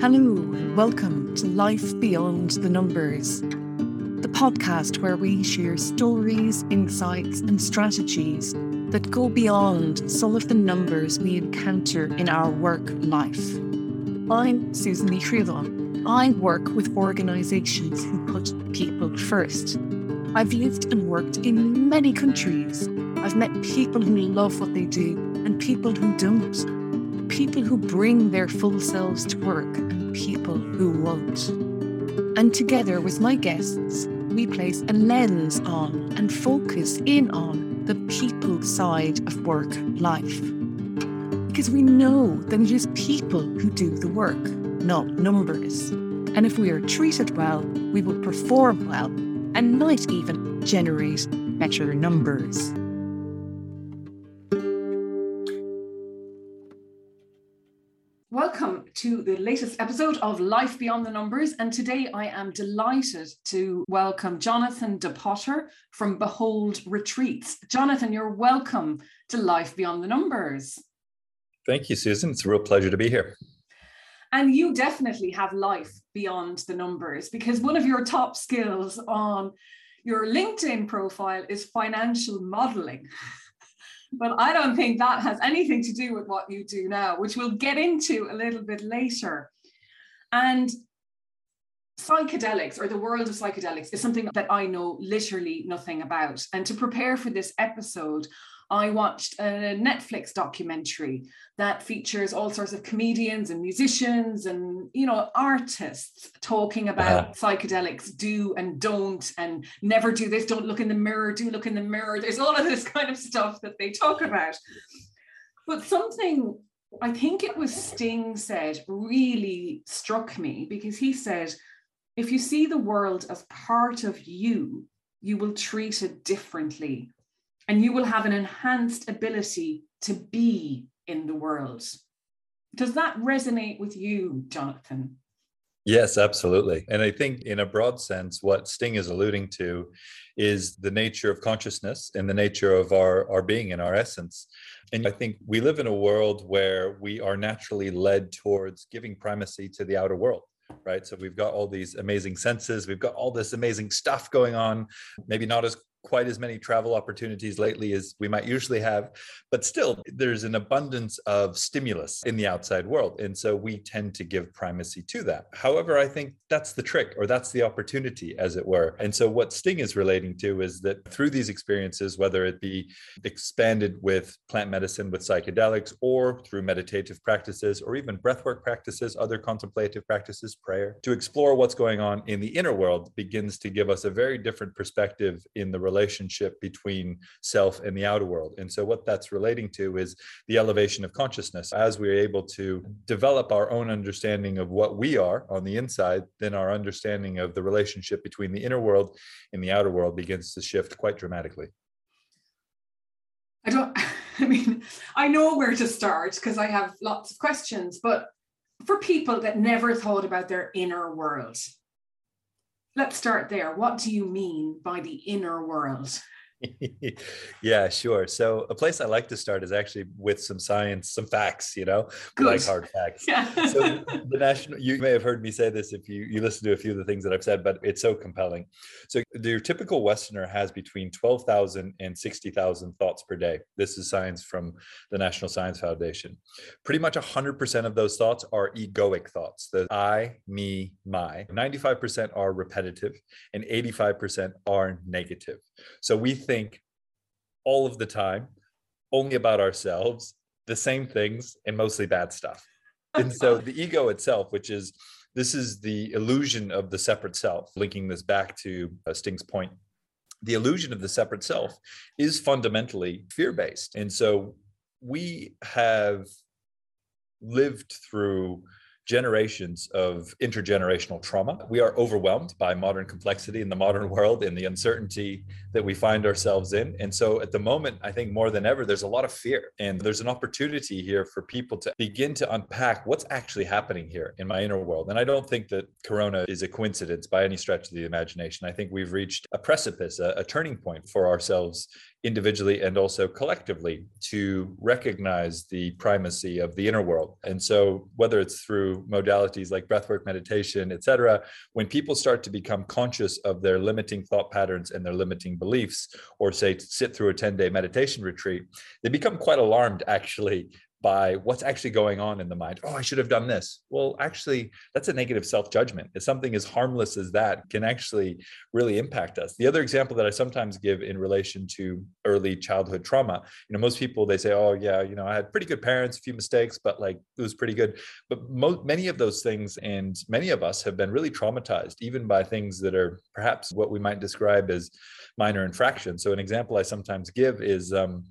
Hello, and welcome to Life Beyond the Numbers, the podcast where we share stories, insights, and strategies that go beyond some of the numbers we encounter in our work life. I'm Susan Lee I work with organisations who put people first. I've lived and worked in many countries. I've met people who love what they do and people who don't people who bring their full selves to work and people who won't. And together with my guests, we place a lens on and focus in on the people side of work life. Because we know that it is people who do the work, not numbers. And if we are treated well, we will perform well and might even generate better numbers. To the latest episode of Life Beyond the Numbers. And today I am delighted to welcome Jonathan de Potter from Behold Retreats. Jonathan, you're welcome to Life Beyond the Numbers. Thank you, Susan. It's a real pleasure to be here. And you definitely have life beyond the numbers because one of your top skills on your LinkedIn profile is financial modeling. but I don't think that has anything to do with what you do now, which we'll get into a little bit later. And psychedelics or the world of psychedelics is something that I know literally nothing about. And to prepare for this episode, I watched a Netflix documentary that features all sorts of comedians and musicians and you know artists talking about uh-huh. psychedelics do and don't and never do this don't look in the mirror do look in the mirror. There's all of this kind of stuff that they talk about. But something I think it was Sting said really struck me because he said if you see the world as part of you you will treat it differently and you will have an enhanced ability to be in the world. Does that resonate with you, Jonathan? Yes, absolutely. And I think, in a broad sense, what Sting is alluding to is the nature of consciousness and the nature of our, our being and our essence. And I think we live in a world where we are naturally led towards giving primacy to the outer world right? So we've got all these amazing senses, we've got all this amazing stuff going on, maybe not as quite as many travel opportunities lately as we might usually have but still there's an abundance of stimulus in the outside world and so we tend to give primacy to that. However i think that's the trick or that's the opportunity as it were. And so what sting is relating to is that through these experiences whether it be expanded with plant medicine with psychedelics or through meditative practices or even breathwork practices other contemplative practices prayer to explore what's going on in the inner world begins to give us a very different perspective in the relationship between self and the outer world. And so, what that's relating to is the elevation of consciousness. As we're able to develop our own understanding of what we are on the inside, then our understanding of the relationship between the inner world and the outer world begins to shift quite dramatically. I don't, I mean, I know where to start because I have lots of questions, but for people that never thought about their inner world, let's start there. What do you mean by the inner world? yeah, sure. So a place I like to start is actually with some science, some facts, you know, Good. like hard facts. Yeah. so the national you may have heard me say this if you you listen to a few of the things that I've said, but it's so compelling. So your typical Westerner has between 12,000 and 60,000 thoughts per day. This is science from the National Science Foundation. Pretty much 100% of those thoughts are egoic thoughts. The I, me, my. 95% are repetitive and 85% are negative. So we think all of the time only about ourselves, the same things, and mostly bad stuff. And so the ego itself, which is this is the illusion of the separate self, linking this back to uh, Sting's point. The illusion of the separate self is fundamentally fear based. And so we have lived through generations of intergenerational trauma. We are overwhelmed by modern complexity in the modern world and the uncertainty that we find ourselves in. And so at the moment, I think more than ever, there's a lot of fear. And there's an opportunity here for people to begin to unpack what's actually happening here in my inner world. And I don't think that Corona is a coincidence by any stretch of the imagination. I think we've reached a precipice, a, a turning point for ourselves individually and also collectively to recognize the primacy of the inner world. And so, whether it's through modalities like breathwork, meditation, et cetera, when people start to become conscious of their limiting thought patterns and their limiting beliefs, or say sit through a 10 day meditation retreat, they become quite alarmed actually by what's actually going on in the mind. Oh, I should have done this. Well, actually, that's a negative self judgment. If something as harmless as that can actually really impact us. The other example that I sometimes give in relation to early childhood trauma, you know, most people they say, oh, yeah, you know, I had pretty good parents, a few mistakes, but like it was pretty good. But mo- many of those things and many of us have been really traumatized, even by things that are perhaps what we might describe as minor infractions. So, an example I sometimes give is, um,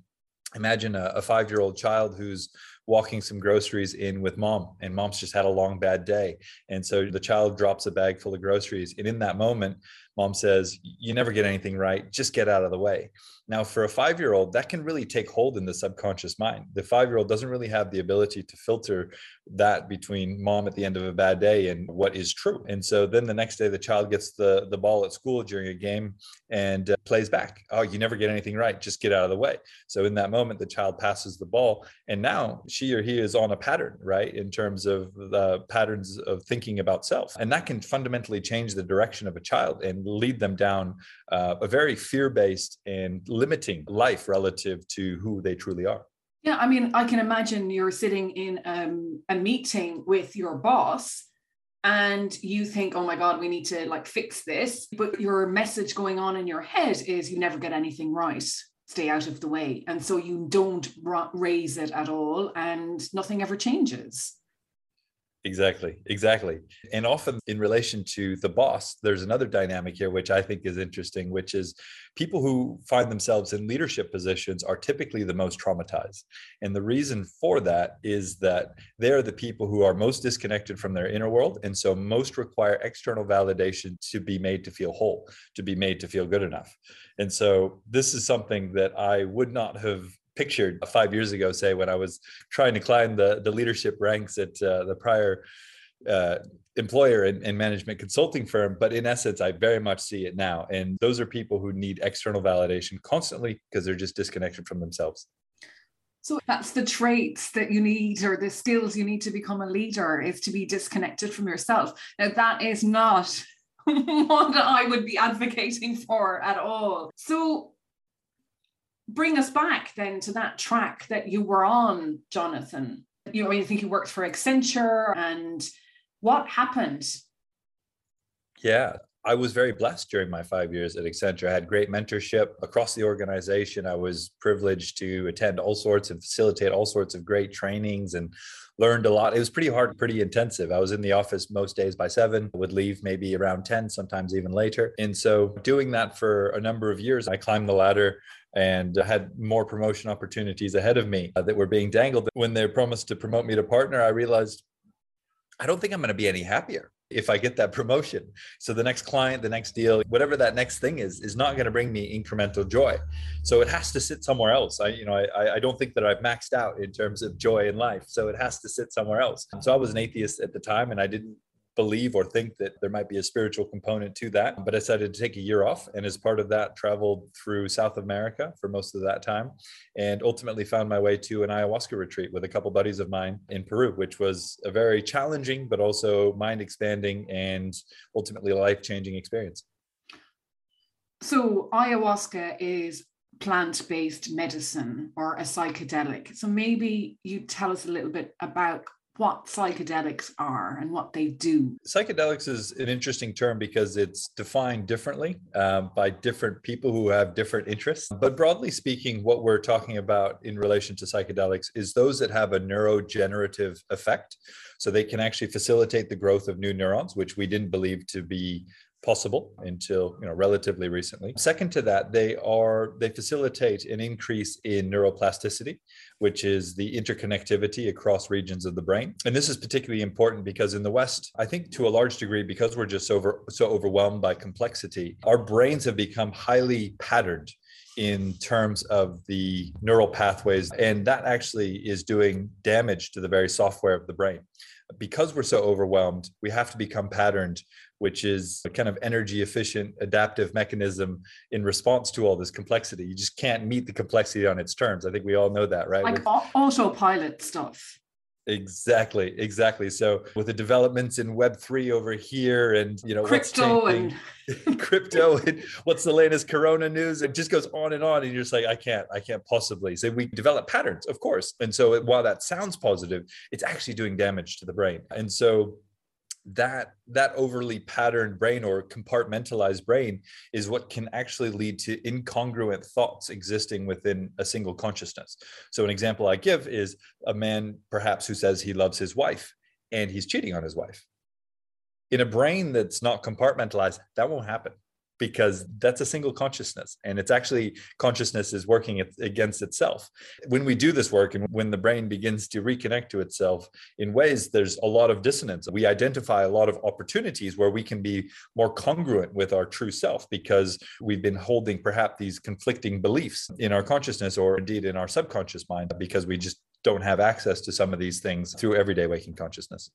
imagine a, a five year old child who's walking some groceries in with mom and mom's just had a long bad day and so the child drops a bag full of groceries and in that moment mom says you never get anything right just get out of the way now, for a five year old, that can really take hold in the subconscious mind. The five year old doesn't really have the ability to filter that between mom at the end of a bad day and what is true. And so then the next day, the child gets the, the ball at school during a game and uh, plays back. Oh, you never get anything right. Just get out of the way. So in that moment, the child passes the ball. And now she or he is on a pattern, right? In terms of the patterns of thinking about self. And that can fundamentally change the direction of a child and lead them down uh, a very fear based and limiting life relative to who they truly are. Yeah, I mean, I can imagine you're sitting in um, a meeting with your boss and you think, oh my God, we need to like fix this. But your message going on in your head is you never get anything right. Stay out of the way. And so you don't raise it at all and nothing ever changes. Exactly, exactly. And often in relation to the boss, there's another dynamic here, which I think is interesting, which is people who find themselves in leadership positions are typically the most traumatized. And the reason for that is that they're the people who are most disconnected from their inner world. And so most require external validation to be made to feel whole, to be made to feel good enough. And so this is something that I would not have pictured five years ago, say when I was trying to climb the the leadership ranks at uh, the prior uh, employer and, and, management consulting firm. But in essence, I very much see it now. And those are people who need external validation constantly because they're just disconnected from themselves. So that's the traits that you need or the skills you need to become a leader is to be disconnected from yourself. Now that is not what I would be advocating for at all. So bring us back then to that track that you were on, Jonathan. You know, I think you worked for Accenture and what happened? Yeah, I was very blessed during my five years at Accenture. I had great mentorship across the organization. I was privileged to attend all sorts and facilitate all sorts of great trainings and learned a lot. It was pretty hard, pretty intensive. I was in the office most days by seven, would leave maybe around 10, sometimes even later. And so doing that for a number of years, I climbed the ladder and had more promotion opportunities ahead of me uh, that were being dangled. When they promised to promote me to partner, I realized I don't think I'm going to be any happier if I get that promotion. So the next client, the next deal, whatever that next thing is, is not going to bring me incremental joy. So it has to sit somewhere else. I, you know, I, I don't think that I've maxed out in terms of joy in life. So it has to sit somewhere else. So I was an atheist at the time and I didn't believe or think that there might be a spiritual component to that. But I decided to take a year off. And as part of that, traveled through South America for most of that time and ultimately found my way to an ayahuasca retreat with a couple buddies of mine in Peru, which was a very challenging, but also mind expanding and ultimately life changing experience. So, ayahuasca is plant based medicine or a psychedelic. So, maybe you tell us a little bit about what psychedelics are and what they do. Psychedelics is an interesting term because it's defined differently um, by different people who have different interests. But broadly speaking, what we're talking about in relation to psychedelics is those that have a neurogenerative effect. So they can actually facilitate the growth of new neurons, which we didn't believe to be possible until you know relatively recently second to that they are they facilitate an increase in neuroplasticity which is the interconnectivity across regions of the brain and this is particularly important because in the west i think to a large degree because we're just over so overwhelmed by complexity our brains have become highly patterned in terms of the neural pathways. And that actually is doing damage to the very software of the brain. Because we're so overwhelmed, we have to become patterned, which is a kind of energy efficient adaptive mechanism in response to all this complexity. You just can't meet the complexity on its terms. I think we all know that, right? Like autopilot stuff. Exactly, exactly. So with the developments in Web three over here, and you know crypto and crypto and what's the latest Corona news, it just goes on and on, and you're just like, I can't, I can't possibly. So we develop patterns, of course, and so while that sounds positive, it's actually doing damage to the brain, and so that that overly patterned brain or compartmentalized brain is what can actually lead to incongruent thoughts existing within a single consciousness. So an example i give is a man perhaps who says he loves his wife and he's cheating on his wife. In a brain that's not compartmentalized that won't happen because that's a single consciousness and it's actually consciousness is working against itself. When we do this work and when the brain begins to reconnect to itself in ways there's a lot of dissonance. We identify a lot of opportunities where we can be more congruent with our true self because we've been holding perhaps these conflicting beliefs in our consciousness or indeed in our subconscious mind because we just don't have access to some of these things through everyday waking consciousness.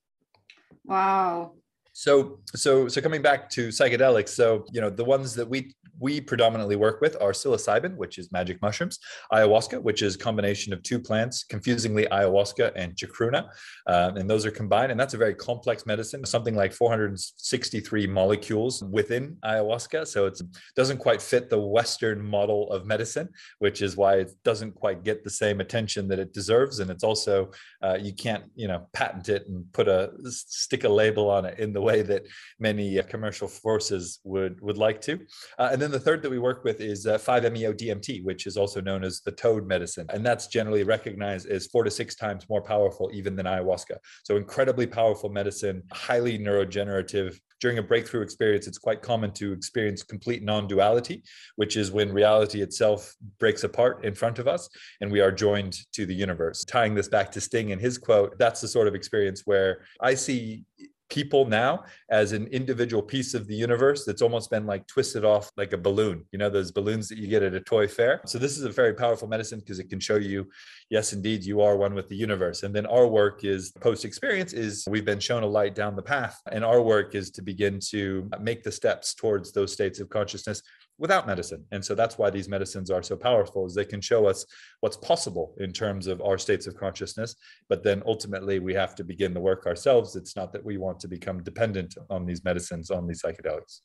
Wow so, so, so coming back to psychedelics, so you know the ones that we we predominantly work with are psilocybin, which is magic mushrooms, ayahuasca, which is a combination of two plants, confusingly ayahuasca and chacruna, um, and those are combined, and that's a very complex medicine, something like 463 molecules within ayahuasca. So it doesn't quite fit the Western model of medicine, which is why it doesn't quite get the same attention that it deserves, and it's also uh, you can't you know patent it and put a stick a label on it in the way that many uh, commercial forces would would like to, uh, and then the third that we work with is 5-MeO uh, DMT, which is also known as the toad medicine. And that's generally recognized as four to six times more powerful even than ayahuasca. So incredibly powerful medicine, highly neurogenerative, during a breakthrough experience, it's quite common to experience complete non duality, which is when reality itself breaks apart in front of us and we are joined to the universe. Tying this back to Sting and his quote, that's the sort of experience where I see people now as an individual piece of the universe that's almost been like twisted off like a balloon you know those balloons that you get at a toy fair. So this is a very powerful medicine because it can show you yes indeed you are one with the universe. And then our work is post experience is we've been shown a light down the path and our work is to begin to make the steps towards those states of consciousness without medicine. And so that's why these medicines are so powerful is they can show us what's possible in terms of our states of consciousness, but then ultimately we have to begin the work ourselves. It's not that we want to become dependent on these medicines, on these psychedelics.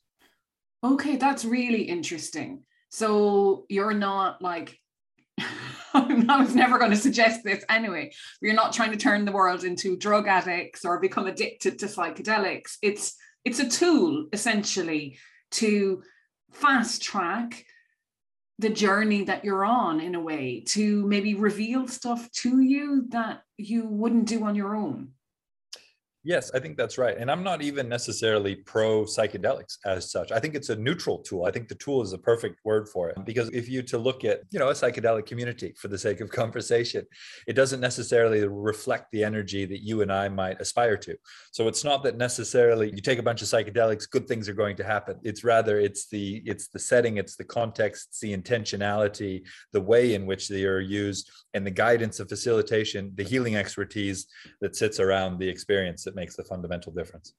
Okay, that's really interesting. So you're not like I was never going to suggest this anyway. You're not trying to turn the world into drug addicts or become addicted to psychedelics. It's it's a tool essentially to fast track the journey that you're on in a way to maybe reveal stuff to you that you wouldn't do on your own Yes, I think that's right. And I'm not even necessarily pro psychedelics as such. I think it's a neutral tool. I think the tool is the perfect word for it because if you to look at, you know, a psychedelic community for the sake of conversation, it doesn't necessarily reflect the energy that you and I might aspire to. So it's not that necessarily you take a bunch of psychedelics, good things are going to happen. It's rather it's the it's the setting, it's the context, it's the intentionality, the way in which they are used and the guidance of facilitation, the healing expertise that sits around the experience that makes the fundamental difference.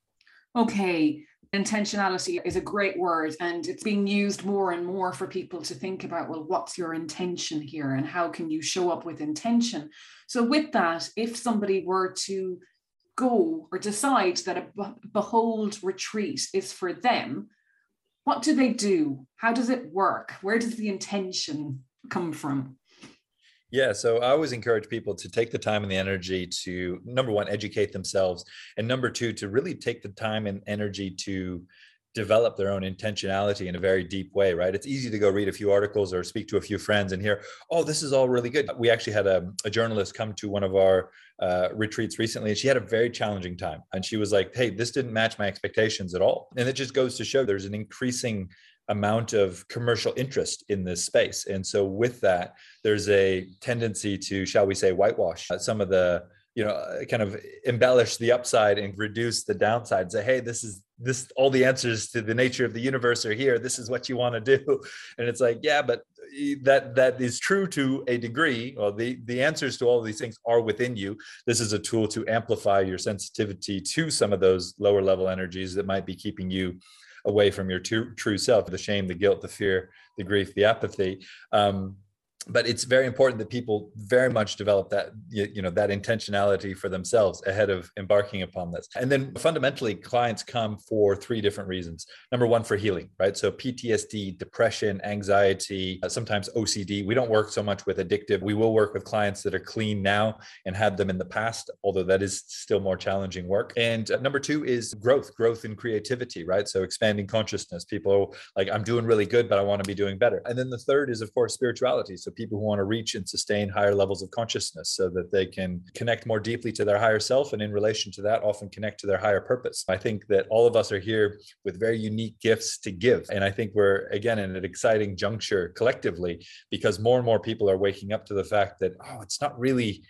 Okay, intentionality is a great word and it's being used more and more for people to think about well what's your intention here and how can you show up with intention? So with that if somebody were to go or decide that a behold retreat is for them what do they do? How does it work? Where does the intention come from yeah, so I always encourage people to take the time and the energy to number one, educate themselves, and number two, to really take the time and energy to develop their own intentionality in a very deep way, right? It's easy to go read a few articles or speak to a few friends and hear, oh, this is all really good. We actually had a, a journalist come to one of our uh, retreats recently, and she had a very challenging time. And she was like, hey, this didn't match my expectations at all. And it just goes to show there's an increasing amount of commercial interest in this space. And so with that, there's a tendency to, shall we say, whitewash uh, some of the you know uh, kind of embellish the upside and reduce the downside. Say hey this is this all the answers to the nature of the universe are here. This is what you want to do. And it's like yeah but that that is true to a degree. Well the the answers to all these things are within you. This is a tool to amplify your sensitivity to some of those lower level energies that might be keeping you away from your true, true self the shame the guilt the fear the grief the apathy. Um, but it's very important that people very much develop that you know that intentionality for themselves ahead of embarking upon this. And then fundamentally clients come for three different reasons. Number one for healing right? So ptsd depression anxiety uh, sometimes ocd we don't work so much with addictive. We will work with clients that are clean now and had them in the past although that is still more challenging work. And uh, number two is growth growth in creativity right? So expanding consciousness. People like i'm doing really good but i want to be doing better. And then the third is of course spirituality. So people who want to reach and sustain higher levels of consciousness so that they can connect more deeply to their higher self and in relation to that often connect to their higher purpose. I think that all of us are here with very unique gifts to give. And i think we're again in an exciting juncture collectively because more and more people are waking up to the fact that oh it's not really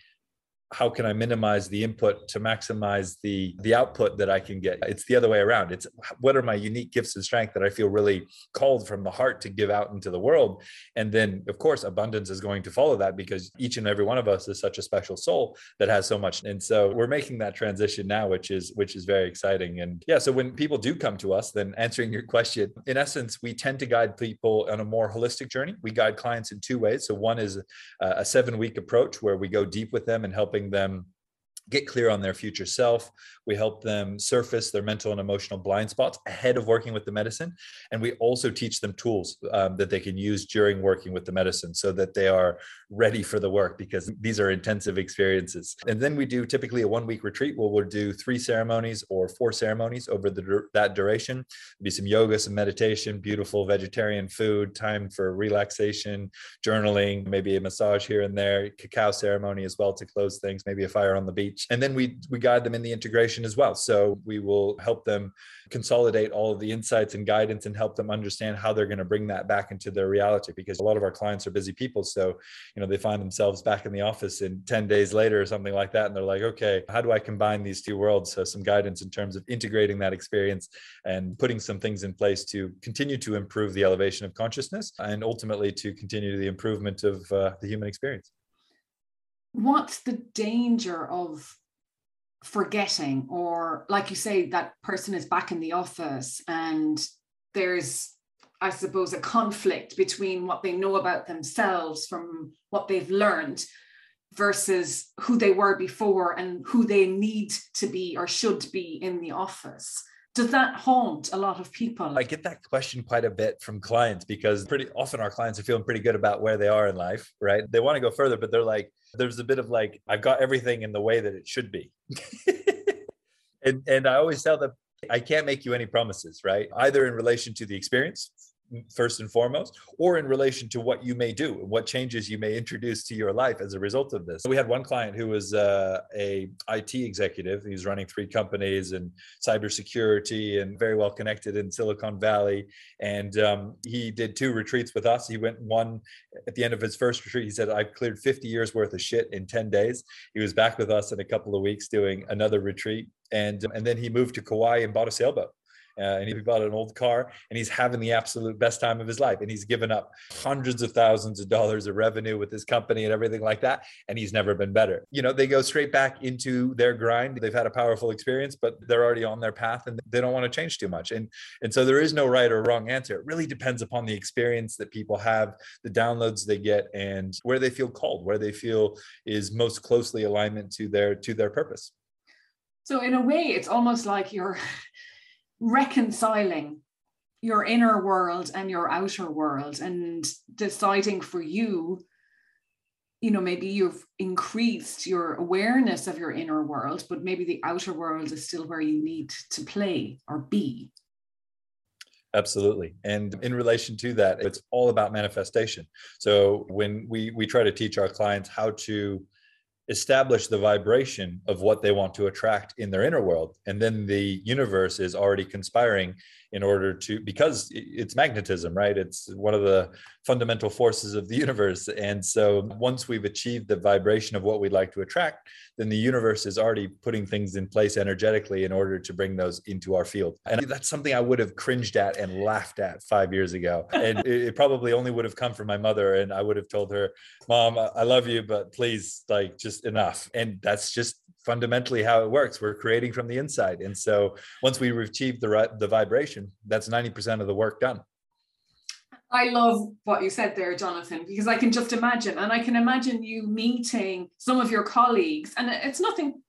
how can I minimize the input to maximize the the output that I can get? It's the other way around. It's what are my unique gifts and strength that I feel really called from the heart to give out into the world, and then of course abundance is going to follow that because each and every one of us is such a special soul that has so much. And so we're making that transition now, which is which is very exciting. And yeah, so when people do come to us, then answering your question, in essence, we tend to guide people on a more holistic journey. We guide clients in two ways. So one is a seven week approach where we go deep with them and helping them get clear on their future self. We help them surface their mental and emotional blind spots ahead of working with the medicine. And we also teach them tools um, that they can use during working with the medicine so that they are ready for the work because these are intensive experiences. And then we do typically a one week retreat where we'll do three ceremonies or four ceremonies over the, that duration. There'll be some yoga, some meditation, beautiful vegetarian food, time for relaxation, journaling, maybe a massage here and there, cacao ceremony as well to close things, maybe a fire on the beach and then we we guide them in the integration as well. So we will help them consolidate all of the insights and guidance and help them understand how they're going to bring that back into their reality because a lot of our clients are busy people. So you know they find themselves back in the office in 10 days later or something like that and they're like okay how do i combine these two worlds? So some guidance in terms of integrating that experience and putting some things in place to continue to improve the elevation of consciousness and ultimately to continue the improvement of uh, the human experience what's the danger of forgetting? Or like you say that person is back in the office and there's i suppose a conflict between what they know about themselves from what they've learned versus who they were before and who they need to be or should be in the office does that haunt a lot of people? I get that question quite a bit from clients because pretty often our clients are feeling pretty good about where they are in life, right? They want to go further, but they're like, there's a bit of like, I've got everything in the way that it should be. and and I always tell them, I can't make you any promises, right? Either in relation to the experience, first and foremost, or in relation to what you may do and what changes you may introduce to your life as a result of this. We had one client who was uh, a IT executive. He's running three companies and cybersecurity and very well connected in Silicon Valley. And um, he did two retreats with us. He went one at the end of his first retreat. He said, "I've cleared 50 years worth of shit in 10 days." He was back with us in a couple of weeks doing another retreat. And, and then he moved to Kauai and bought a sailboat uh, and he bought an old car and he's having the absolute best time of his life and he's given up hundreds of thousands of dollars of revenue with his company and everything like that and he's never been better. You know they go straight back into their grind. They've had a powerful experience but they're already on their path and they don't want to change too much. And and so there is no right or wrong answer. It really depends upon the experience that people have the downloads they get and where they feel called where they feel is most closely alignment to their to their purpose. So in a way it's almost like you're reconciling your inner world and your outer world and deciding for you you know maybe you've increased your awareness of your inner world but maybe the outer world is still where you need to play or be. Absolutely. And in relation to that it's all about manifestation. So when we we try to teach our clients how to establish the vibration of what they want to attract in their inner world. And then the universe is already conspiring in order to, because it's magnetism, right? It's one of the fundamental forces of the universe. And so once we've achieved the vibration of what we'd like to attract, then the universe is already putting things in place energetically in order to bring those into our field. And that's something I would have cringed at and laughed at five years ago. And it probably only would have come from my mother. And I would have told her, Mom, I love you, but please, like, just enough. And that's just fundamentally how it works. We're creating from the inside. And so once we achieve the, the vibration, that's 90% of the work done. I love what you said there, Jonathan, because I can just imagine, and I can imagine you meeting some of your colleagues, and it's nothing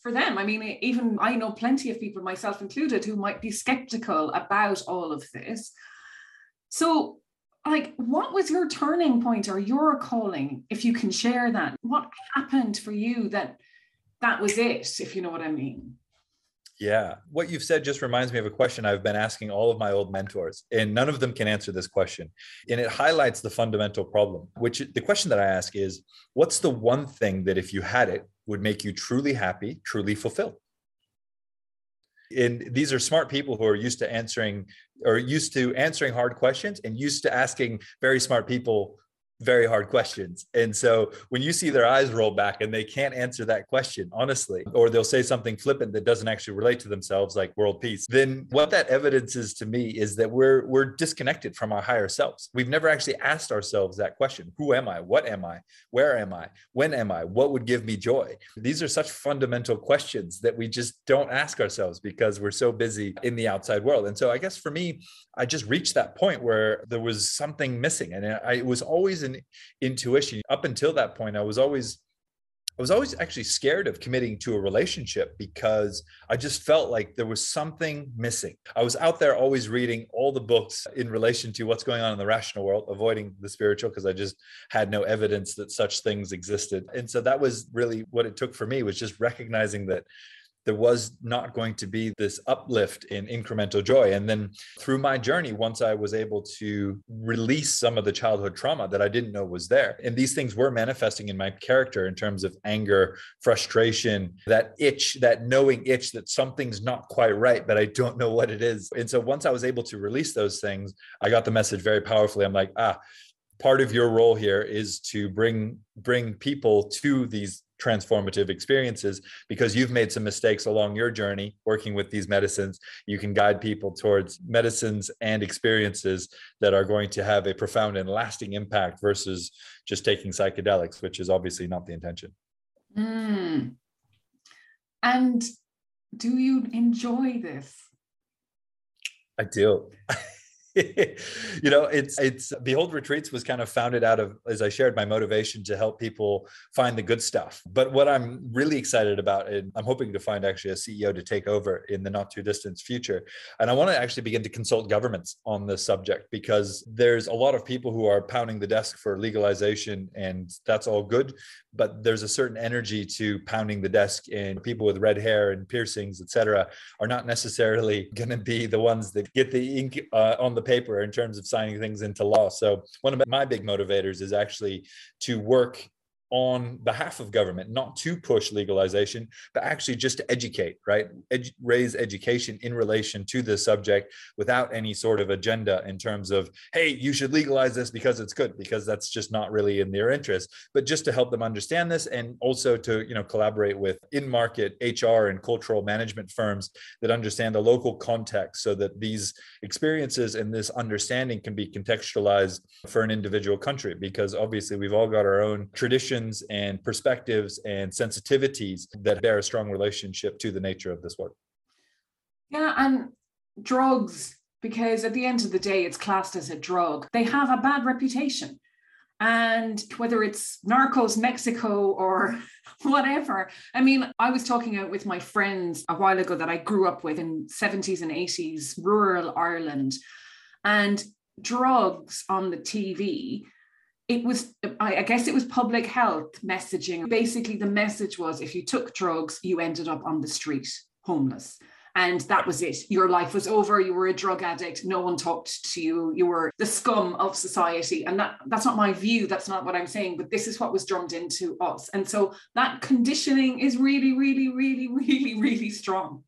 for them. I mean, even I know plenty of people, myself included, who might be skeptical about all of this. So, like, what was your turning point or your calling, if you can share that? What happened for you that that was it, if you know what I mean? Yeah. What you've said just reminds me of a question I've been asking all of my old mentors, and none of them can answer this question. And it highlights the fundamental problem, which the question that I ask is what's the one thing that if you had it would make you truly happy, truly fulfilled? And these are smart people who are used to answering or used to answering hard questions and used to asking very smart people very hard questions. And so when you see their eyes roll back and they can't answer that question honestly, or they'll say something flippant that doesn't actually relate to themselves, like world peace, then what that evidence is to me is that we're we're disconnected from our higher selves. We've never actually asked ourselves that question: Who am I? What am I? Where am I? When am I? What would give me joy? These are such fundamental questions that we just don't ask ourselves because we're so busy in the outside world. And so I guess for me, I just reached that point where there was something missing, and I, it was always an intuition. Up until that point, I was always I was always actually scared of committing to a relationship because I just felt like there was something missing. I was out there always reading all the books in relation to what's going on in the rational world, avoiding the spiritual because I just had no evidence that such things existed. And so that was really what it took for me was just recognizing that there was not going to be this uplift in incremental joy. And then through my journey, once I was able to release some of the childhood trauma that I didn't know was there, and these things were manifesting in my character in terms of anger, frustration, that itch, that knowing itch that something's not quite right, but I don't know what it is. And so once I was able to release those things, I got the message very powerfully. I'm like, ah, part of your role here is to bring bring people to these transformative experiences because you've made some mistakes along your journey working with these medicines. You can guide people towards medicines and experiences that are going to have a profound and lasting impact versus just taking psychedelics which is obviously not the intention. Mm. and do you enjoy this? I do you know, it's it's Behold Retreats was kind of founded out of as I shared my motivation to help people find the good stuff. But what I'm really excited about, and I'm hoping to find actually a CEO to take over in the not too distant future. And I want to actually begin to consult governments on this subject because there's a lot of people who are pounding the desk for legalization, and that's all good. But there's a certain energy to pounding the desk, and people with red hair and piercings, etc., are not necessarily going to be the ones that get the ink uh, on the paper in terms of signing things into law. So one of my big motivators is actually to work on behalf of government, not to push legalization, but actually just to educate, right? Edu- raise education in relation to this subject without any sort of agenda in terms of, hey, you should legalize this because it's good, because that's just not really in their interest, but just to help them understand this and also to, you know, collaborate with in-market HR and cultural management firms that understand the local context so that these experiences and this understanding can be contextualized for an individual country, because obviously we've all got our own traditions emotions and perspectives and sensitivities that bear a strong relationship to the nature of this work. Yeah, and drugs, because at the end of the day, it's classed as a drug, they have a bad reputation. And whether it's Narcos Mexico or whatever, I mean, I was talking with my friends a while ago that I grew up with in 70s and 80s, rural Ireland, and drugs on the TV it was I, guess it was public health messaging. Basically the message was if you took drugs you ended up on the street homeless. And that was it. Your life was over. You were a drug addict. No one talked to you. You were the scum of society. And that that's not my view. That's not what i'm saying. But this is what was drummed into us. And so that conditioning is really really really really really strong.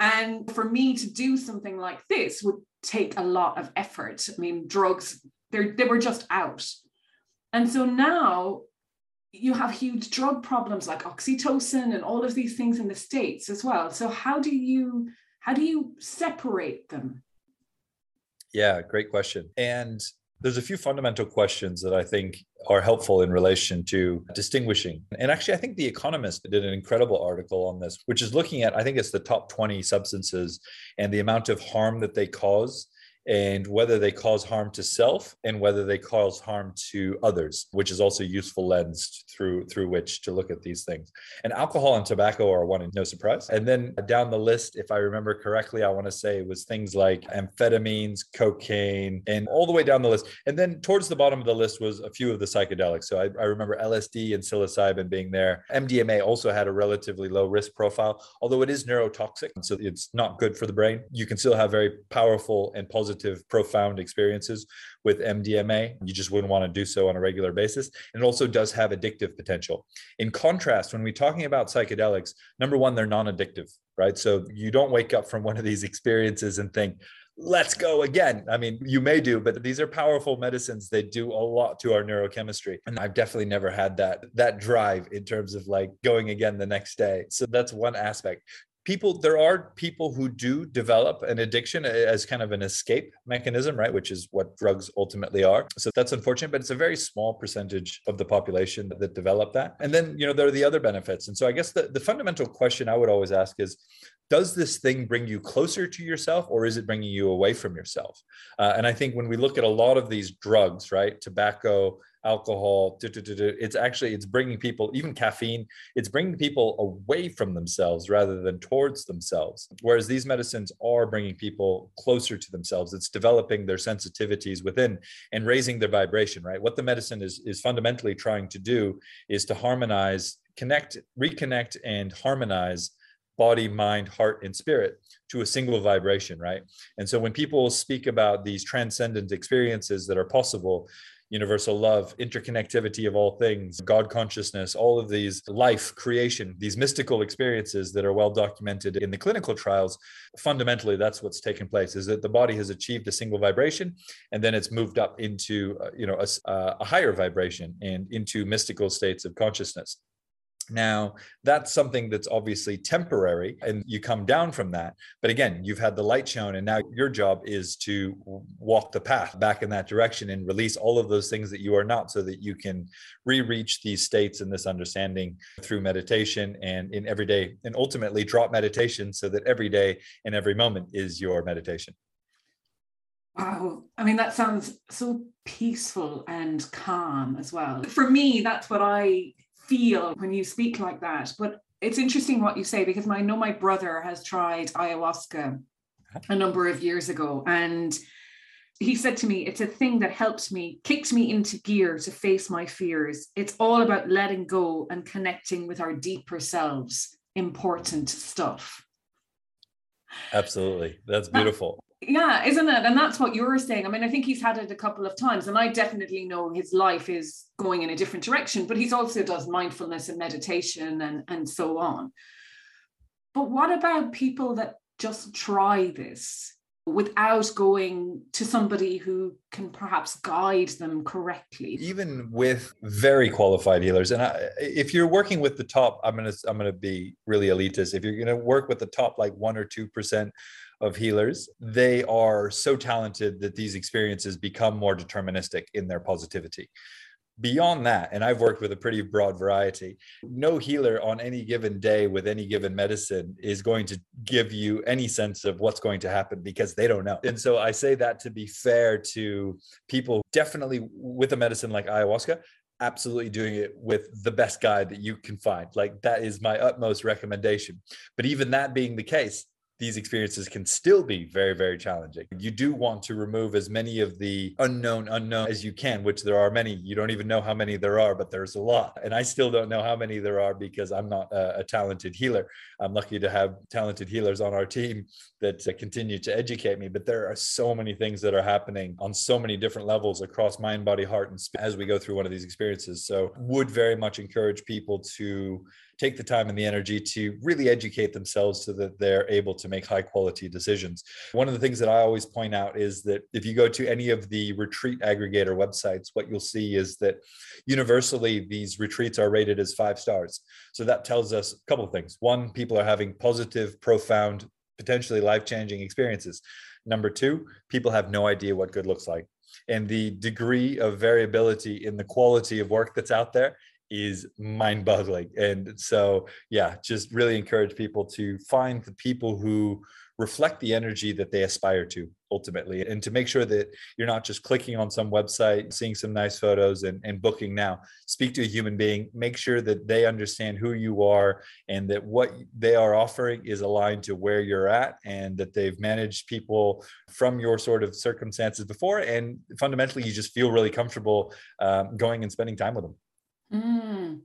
And for me to do something like this would take a lot of effort. I mean drugs they they were just out and so now you have huge drug problems like OxyContin and all of these things in the states as well. So how do you how do you separate them? Yeah great question. And there's a few fundamental questions that I think are helpful in relation to distinguishing. And actually, I think The Economist did an incredible article on this, which is looking at, I think it's the top 20 substances and the amount of harm that they cause and whether they cause harm to self and whether they cause harm to others which is also a useful lens through through which to look at these things. And alcohol and tobacco are one no surprise. And then down the list if i remember correctly i want to say it was things like amphetamines cocaine and all the way down the list. And then towards the bottom of the list was a few of the psychedelics. So i, I remember lsd and psilocybin being there. Mdma also had a relatively low risk profile although it is neurotoxic so it's not good for the brain. You can still have very powerful and positive positive, profound experiences with MDMA. You just wouldn't want to do so on a regular basis. And it also does have addictive potential. In contrast, when we're talking about psychedelics, number one, they're non addictive, right? So you don't wake up from one of these experiences and think, let's go again. I mean, you may do, but these are powerful medicines. They do a lot to our neurochemistry. And I've definitely never had that that drive in terms of like going again the next day. So that's one aspect people there are people who do develop an addiction as kind of an escape mechanism right which is what drugs ultimately are. So that's unfortunate but it's a very small percentage of the population that, that develop that. And then you know there are the other benefits. And so i guess the, the fundamental question i would always ask is does this thing bring you closer to yourself or is it bringing you away from yourself? Uh, and i think when we look at a lot of these drugs right tobacco alcohol it's actually it's bringing people even caffeine it's bringing people away from themselves rather than towards themselves. Whereas these medicines are bringing people closer to themselves. It's developing their sensitivities within and raising their vibration right? What the medicine is is fundamentally trying to do is to harmonize connect reconnect and harmonize body, mind, heart, and spirit to a single vibration, right? And so when people speak about these transcendent experiences that are possible, universal love, interconnectivity of all things, God consciousness, all of these life, creation, these mystical experiences that are well documented in the clinical trials, fundamentally that's what's taken place is that the body has achieved a single vibration and then it's moved up into uh, you know a, uh, a higher vibration and into mystical states of consciousness. Now, that's something that's obviously temporary and you come down from that. But again, you've had the light shown, and now your job is to walk the path back in that direction and release all of those things that you are not so that you can re reach these states and this understanding through meditation and in every day, and ultimately drop meditation so that every day and every moment is your meditation. Wow. I mean, that sounds so peaceful and calm as well. For me, that's what I feel when you speak like that. But it's interesting what you say because I know my brother has tried ayahuasca a number of years ago. And he said to me, It's a thing that helped me, kicked me into gear to face my fears. It's all about letting go and connecting with our deeper selves. Important stuff. Absolutely. That's beautiful yeah isn't it? And that's what you're saying. I mean i think he's had it a couple of times and i definitely know his life is going in a different direction but he's also does mindfulness and meditation and and so on. But what about people that just try this without going to somebody who can perhaps guide them correctly? Even with very qualified healers and I, if you're working with the top i'm going to i'm going to be really elitist. If you're going to work with the top like 1 or 2% of healers, they are so talented that these experiences become more deterministic in their positivity. Beyond that, and I've worked with a pretty broad variety, no healer on any given day with any given medicine is going to give you any sense of what's going to happen because they don't know. And so I say that to be fair to people, definitely with a medicine like ayahuasca, absolutely doing it with the best guide that you can find. Like that is my utmost recommendation. But even that being the case, these experiences can still be very, very challenging. You do want to remove as many of the unknown unknown as you can, which there are many. You don't even know how many there are, but there's a lot. And I still don't know how many there are because I'm not a, a talented healer. I'm lucky to have talented healers on our team that uh, continue to educate me. But there are so many things that are happening on so many different levels across mind, body, heart, and as we go through one of these experiences. So, would very much encourage people to take the time and the energy to really educate themselves so that they're able to make high quality decisions. One of the things that I always point out is that if you go to any of the retreat aggregator websites, what you'll see is that universally these retreats are rated as five stars. So that tells us a couple of things. One, people are having positive, profound, potentially life changing experiences. Number two, people have no idea what good looks like and the degree of variability in the quality of work that's out there is mind boggling. And so, yeah, just really encourage people to find the people who reflect the energy that they aspire to ultimately and to make sure that you're not just clicking on some website seeing some nice photos and, and booking now. Speak to a human being. Make sure that they understand who you are and that what they are offering is aligned to where you're at and that they've managed people from your sort of circumstances before. And fundamentally you just feel really comfortable um, going and spending time with them Mm.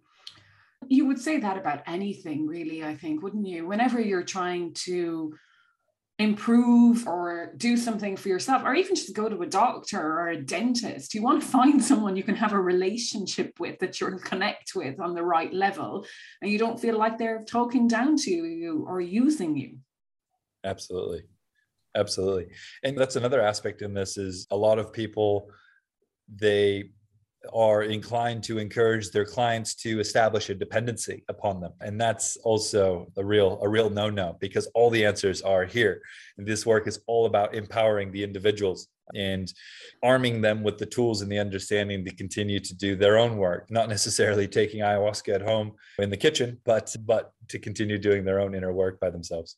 You would say that about anything, really, I think, wouldn't you? Whenever you're trying to improve or do something for yourself, or even just go to a doctor or a dentist, you want to find someone you can have a relationship with that you'll connect with on the right level, and you don't feel like they're talking down to you or using you. Absolutely. Absolutely. And that's another aspect in this is a lot of people they are inclined to encourage their clients to establish a dependency upon them. And that's also a real a real no-no because all the answers are here. And this work is all about empowering the individuals and arming them with the tools and the understanding to continue to do their own work not necessarily taking ayahuasca at home in the kitchen but but to continue doing their own inner work by themselves.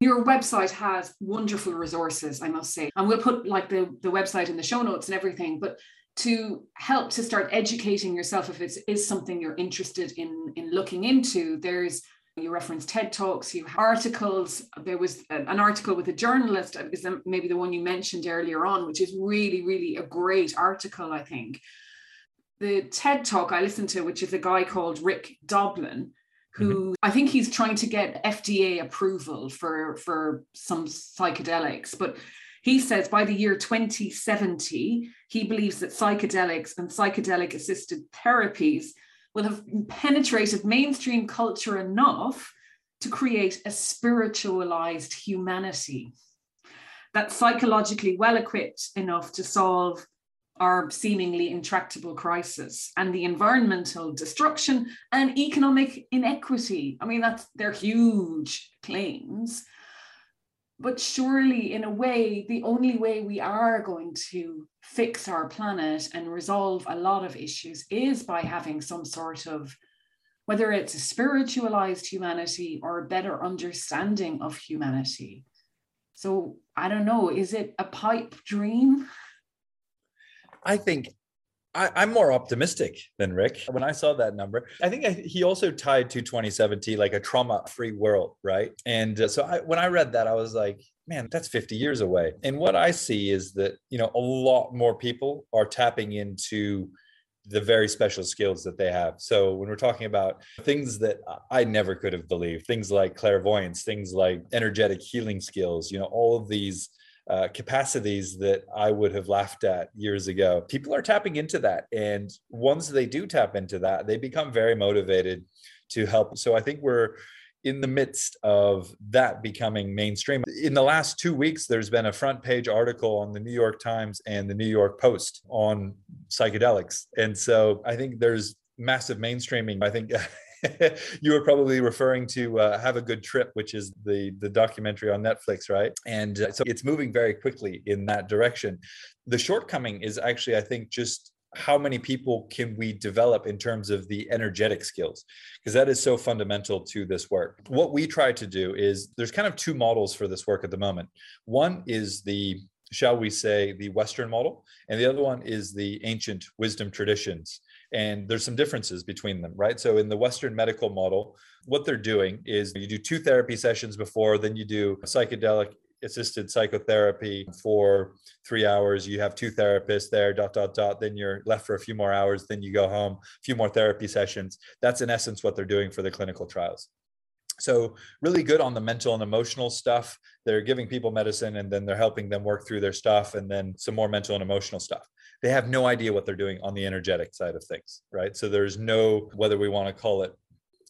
Your website has wonderful resources i must say. And we'll put like the, the website in the show notes and everything but to help to start educating yourself if it is something you're interested in in looking into there's you reference TED Talks, you have articles. There was an article with a journalist, is maybe the one you mentioned earlier on, which is really, really a great article, I think. The TED Talk I listened to, which is a guy called Rick Doblin, who mm-hmm. I think he's trying to get FDA approval for, for some psychedelics. But he says by the year 2070, he believes that psychedelics and psychedelic assisted therapies will have penetrated mainstream culture enough to create a spiritualized humanity that's psychologically well equipped enough to solve our seemingly intractable crisis and the environmental destruction and economic inequity. I mean, that's they're huge claims but surely in a way the only way we are going to fix our planet and resolve a lot of issues is by having some sort of whether it's a spiritualized humanity or a better understanding of humanity. So i don't know is it a pipe dream? I think I, am more optimistic than Rick. When I saw that number, I think I, he also tied to 2070 like a trauma-free world, right? And uh, so I, when I read that, I was like, man, that's 50 years away. And what I see is that you know a lot more people are tapping into the very special skills that they have. So when we're talking about things that I never could have believed, things like clairvoyance, things like energetic healing skills, you know, all of these uh, capacities that I would have laughed at years ago. People are tapping into that. And once they do tap into that, they become very motivated to help. So I think we're in the midst of that becoming mainstream. In the last two weeks, there's been a front page article on the New York Times and the New York Post on psychedelics. And so I think there's massive mainstreaming. I think you were probably referring to uh, Have a Good Trip, which is the the documentary on Netflix, right? And uh, so it's moving very quickly in that direction. The shortcoming is actually, I think, just how many people can we develop in terms of the energetic skills because that is so fundamental to this work what we try to do is there's kind of two models for this work at the moment one is the shall we say the western model and the other one is the ancient wisdom traditions and there's some differences between them right so in the western medical model what they're doing is you do two therapy sessions before, then you do psychedelic assisted psychotherapy for three hours. You have two therapists there, dot, dot, dot. Then you're left for a few more hours. Then you go home, a few more therapy sessions. That's in essence what they're doing for the clinical trials. So, really good on the mental and emotional stuff. They're giving people medicine and then they're helping them work through their stuff and then some more mental and emotional stuff. They have no idea what they're doing on the energetic side of things, right? So, there's no, whether we want to call it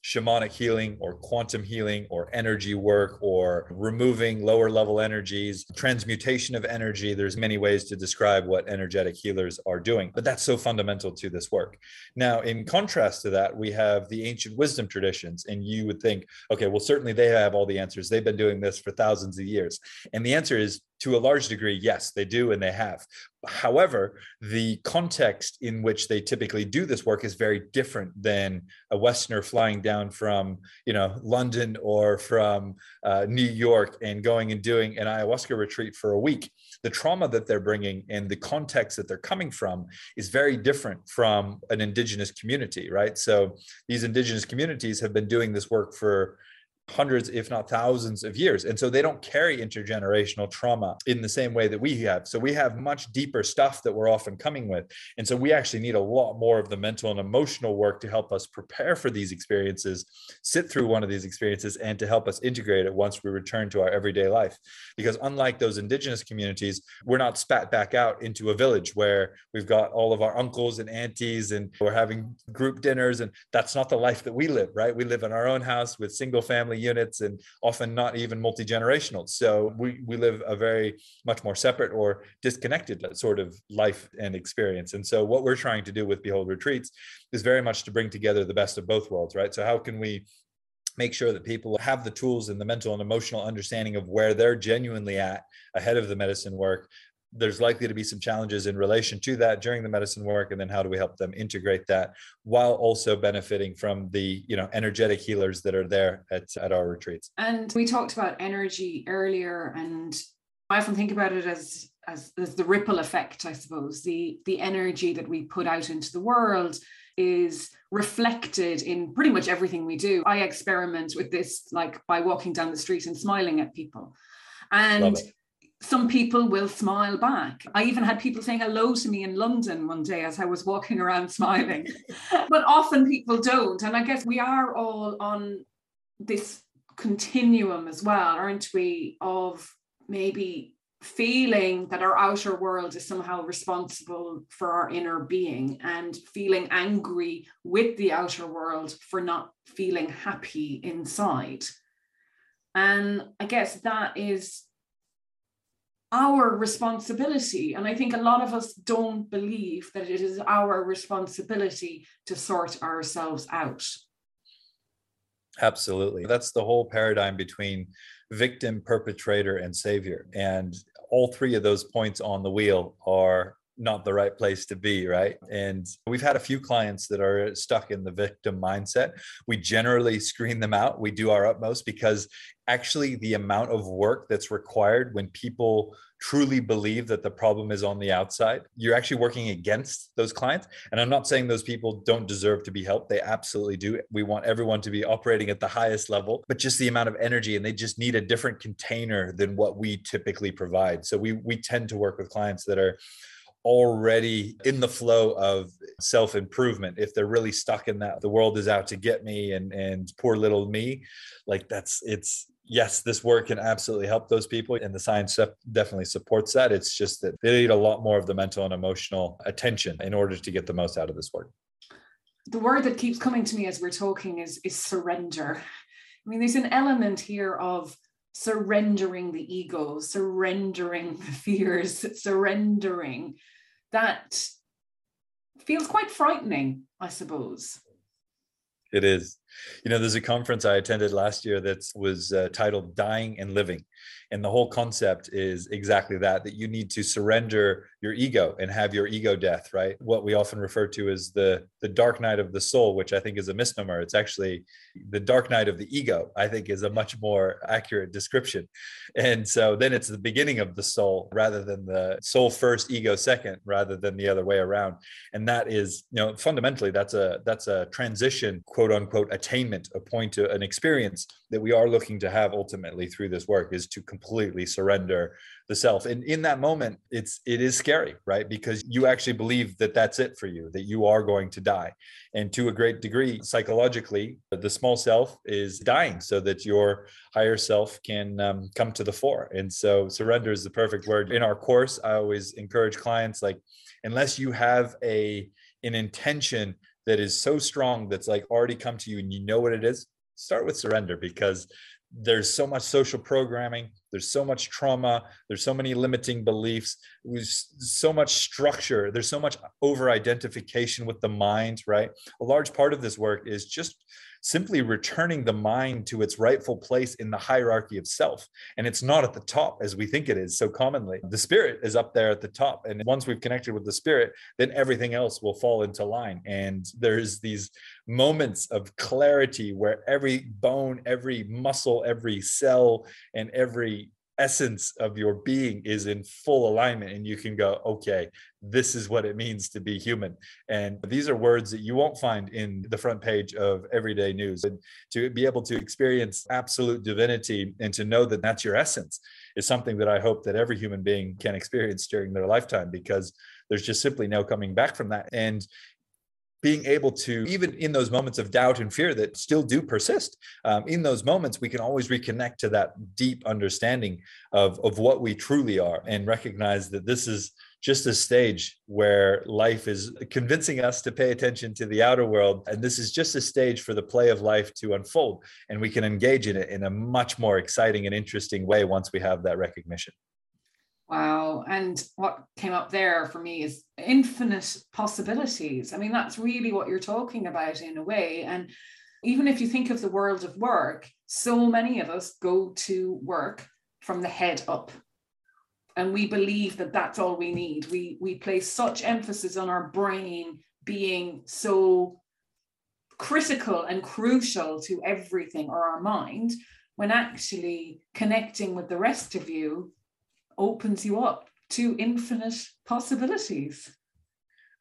shamanic healing or quantum healing or energy work or removing lower level energies transmutation of energy there's many ways to describe what energetic healers are doing but that's so fundamental to this work. Now in contrast to that we have the ancient wisdom traditions and you would think okay well certainly they have all the answers. They've been doing this for thousands of years. And the answer is to a large degree, yes, they do and they have. However, the context in which they typically do this work is very different than a Westerner flying down from, you know, London or from uh, New York and going and doing an ayahuasca retreat for a week. The trauma that they're bringing and the context that they're coming from is very different from an indigenous community, right? So these indigenous communities have been doing this work for hundreds, if not thousands of years. And so they don't carry intergenerational trauma in the same way that we have. So we have much deeper stuff that we're often coming with. And so we actually need a lot more of the mental and emotional work to help us prepare for these experiences, sit through one of these experiences, and to help us integrate it once we return to our everyday life. Because unlike those indigenous communities, we're not spat back out into a village where we've got all of our uncles and aunties and we're having group dinners. And that's not the life that we live, right? We live in our own house with single family family units and often not even multi-generational. So we, we live a very much more separate or disconnected sort of life and experience. And so what we're trying to do with behold retreats is very much to bring together the best of both worlds right? So how can we make sure that people have the tools and the mental and emotional understanding of where they're genuinely at ahead of the medicine work there's likely to be some challenges in relation to that during the medicine work and then how do we help them integrate that while also benefiting from the you know energetic healers that are there at, at our retreats. And we talked about energy earlier and i often think about it as as, as the ripple effect i suppose. The the energy that we put out into the world is reflected in pretty much everything we do. I experiment with this like by walking down the street and smiling at people. And some people will smile back. I even had people saying hello to me in London one day as I was walking around smiling. but often people don't. And I guess we are all on this continuum as well, aren't we? Of maybe feeling that our outer world is somehow responsible for our inner being and feeling angry with the outer world for not feeling happy inside. And I guess that is our responsibility. And I think a lot of us don't believe that it is our responsibility to sort ourselves out. Absolutely. That's the whole paradigm between victim, perpetrator, and savior. And all three of those points on the wheel are not the right place to be, right? And we've had a few clients that are stuck in the victim mindset. We generally screen them out. We do our utmost because actually the amount of work that's required when people truly believe that the problem is on the outside, you're actually working against those clients. And I'm not saying those people don't deserve to be helped. They absolutely do. We want everyone to be operating at the highest level, but just the amount of energy and they just need a different container than what we typically provide. So we we tend to work with clients that are already in the flow of self improvement if they're really stuck in that the world is out to get me and and poor little me like that's it's yes this work can absolutely help those people and the science definitely supports that. It's just that they need a lot more of the mental and emotional attention in order to get the most out of this work. The word that keeps coming to me as we're talking is is surrender. I mean there's an element here of surrendering the ego surrendering the fears surrendering that feels quite frightening, I suppose. It is. You know, there's a conference I attended last year that was uh, titled Dying and Living. And the whole concept is exactly that that you need to surrender your ego and have your ego death, right? What we often refer to as the the dark night of the soul, which I think is a misnomer. It's actually the dark night of the ego, I think is a much more accurate description. And so then it's the beginning of the soul rather than the soul first, ego second, rather than the other way around. And that is, you know, fundamentally that's a that's a transition, quote unquote, attainment, a point, to an experience that we are looking to have ultimately through this work is to completely surrender the self. And in that moment, it's it is scary, right? Because you actually believe that that's it for you, that you are going to die. And to a great degree, psychologically, the small self is dying so that your higher self can um, come to the fore. And so surrender is the perfect word. In our course, I always encourage clients like, unless you have a an intention that is so strong that's like already come to you and you know what it is, start with surrender because there's so much social programming there's so much trauma there's so many limiting beliefs there's so much structure there's so much over identification with the mind right? A large part of this work is just simply returning the mind to its rightful place in the hierarchy of self. And it's not at the top as we think it is so commonly. The spirit is up there at the top. And once we've connected with the spirit, then everything else will fall into line. And there's these moments of clarity where every bone, every muscle, every cell, and every essence of your being is in full alignment and you can go okay this is what it means to be human. And these are words that you won't find in the front page of everyday news. And to be able to experience absolute divinity and to know that that's your essence is something that i hope that every human being can experience during their lifetime because there's just simply no coming back from that. And being able to even in those moments of doubt and fear that still do persist um, in those moments we can always reconnect to that deep understanding of, of what we truly are and recognize that this is just a stage where life is convincing us to pay attention to the outer world. And this is just a stage for the play of life to unfold. And we can engage in it in a much more exciting and interesting way once we have that recognition Wow. And what came up there for me is infinite possibilities. I mean, that's really what you're talking about in a way. And even if you think of the world of work, so many of us go to work from the head up. And we believe that that's all we need. We, we place such emphasis on our brain being so critical and crucial to everything or our mind when actually connecting with the rest of you opens you up to infinite possibilities.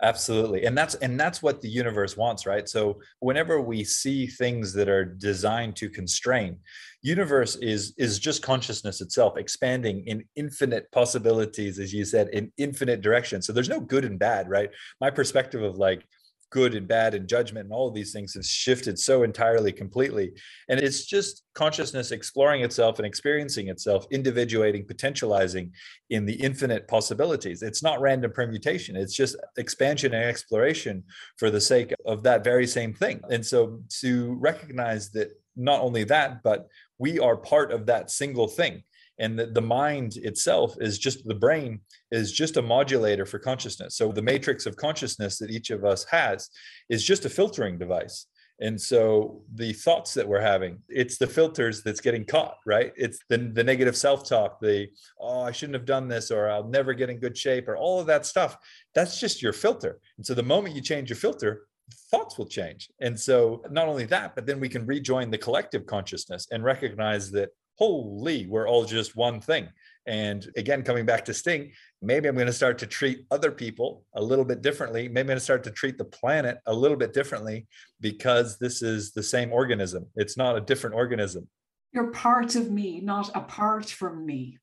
Absolutely. And that's and that's what the universe wants right? So whenever we see things that are designed to constrain universe is is just consciousness itself expanding in infinite possibilities as you said in infinite directions. So there's no good and bad right? My perspective of like good and bad and judgment and all of these things has shifted so entirely completely. And it's just consciousness exploring itself and experiencing itself individuating potentializing in the infinite possibilities. It's not random permutation. It's just expansion and exploration for the sake of that very same thing. And so to recognize that not only that but we are part of that single thing and the, the mind itself is just the brain is just a modulator for consciousness. So the matrix of consciousness that each of us has is just a filtering device. And so the thoughts that we're having it's the filters that's getting caught right? It's the, the negative self-talk the oh i shouldn't have done this or i'll never get in good shape or all of that stuff. That's just your filter. And so the moment you change your filter thoughts will change. And so not only that but then we can rejoin the collective consciousness and recognize that holy, we're all just one thing. And again, coming back to Sting, maybe I'm going to start to treat other people a little bit differently. Maybe I'm going to start to treat the planet a little bit differently because this is the same organism. It's not a different organism. You're part of me, not apart from me.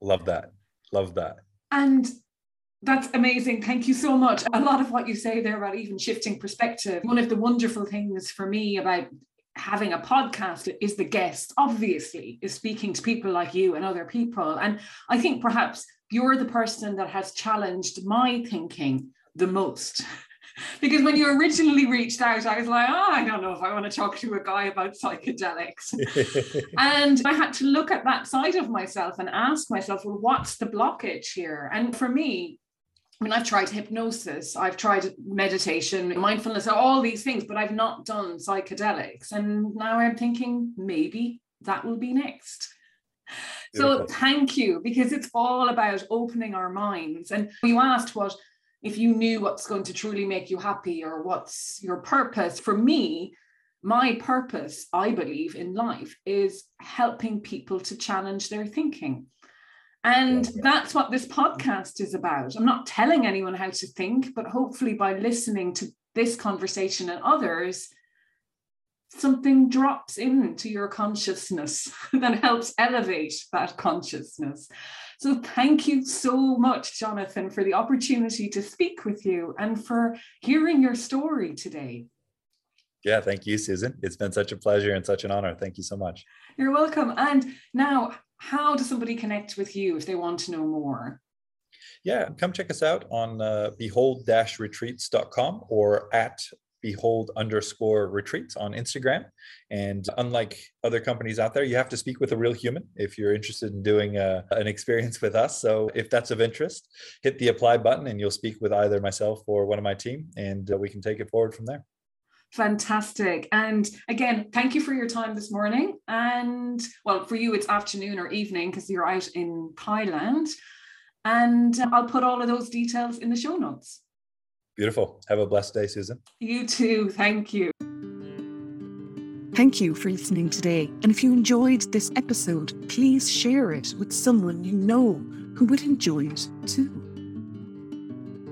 Love that. Love that. And that's amazing. Thank you so much. A lot of what you say there about even shifting perspective. One of the wonderful things for me about having a podcast is the guest, obviously, is speaking to people like you and other people. And I think perhaps you're the person that has challenged my thinking the most. because when you originally reached out, I was like, oh, I don't know if I want to talk to a guy about psychedelics. and I had to look at that side of myself and ask myself, well, what's the blockage here? And for me, I mean, I've tried hypnosis, I've tried meditation, mindfulness, all these things, but I've not done psychedelics. And now I'm thinking maybe that will be next. Beautiful. So thank you, because it's all about opening our minds. And you asked what if you knew what's going to truly make you happy or what's your purpose. For me, my purpose, I believe, in life is helping people to challenge their thinking. And that's what this podcast is about. I'm not telling anyone how to think, but hopefully by listening to this conversation and others, something drops into your consciousness that helps elevate that consciousness. So, thank you so much, Jonathan, for the opportunity to speak with you and for hearing your story today. Yeah, thank you, Susan. It's been such a pleasure and such an honor. Thank you so much. You're welcome. And now, how does somebody connect with you if they want to know more? Yeah, come check us out on uh, behold-retreats.com or at behold underscore retreats on Instagram. And unlike other companies out there, you have to speak with a real human if you're interested in doing a, uh, an experience with us. So if that's of interest, hit the apply button and you'll speak with either myself or one of my team, and uh, we can take it forward from there. Fantastic. And again, thank you for your time this morning. And well, for you, it's afternoon or evening because you're out in Thailand. And I'll put all of those details in the show notes. Beautiful. Have a blessed day, Susan. You too. Thank you. Thank you for listening today. And if you enjoyed this episode, please share it with someone you know who would enjoy it too.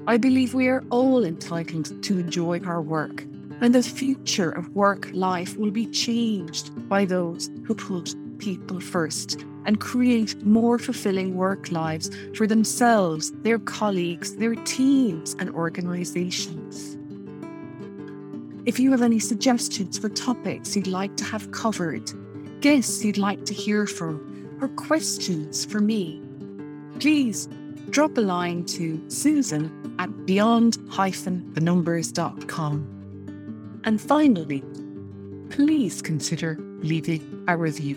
I believe we are all entitled to enjoy our work, and the future of work life will be changed by those who put people first and create more fulfilling work lives for themselves, their colleagues, their teams, and organizations. If you have any suggestions for topics you'd like to have covered, guests you'd like to hear from, or questions for me, please drop a line to Susan at beyond-thenumbers.com. And finally, please consider leaving a review.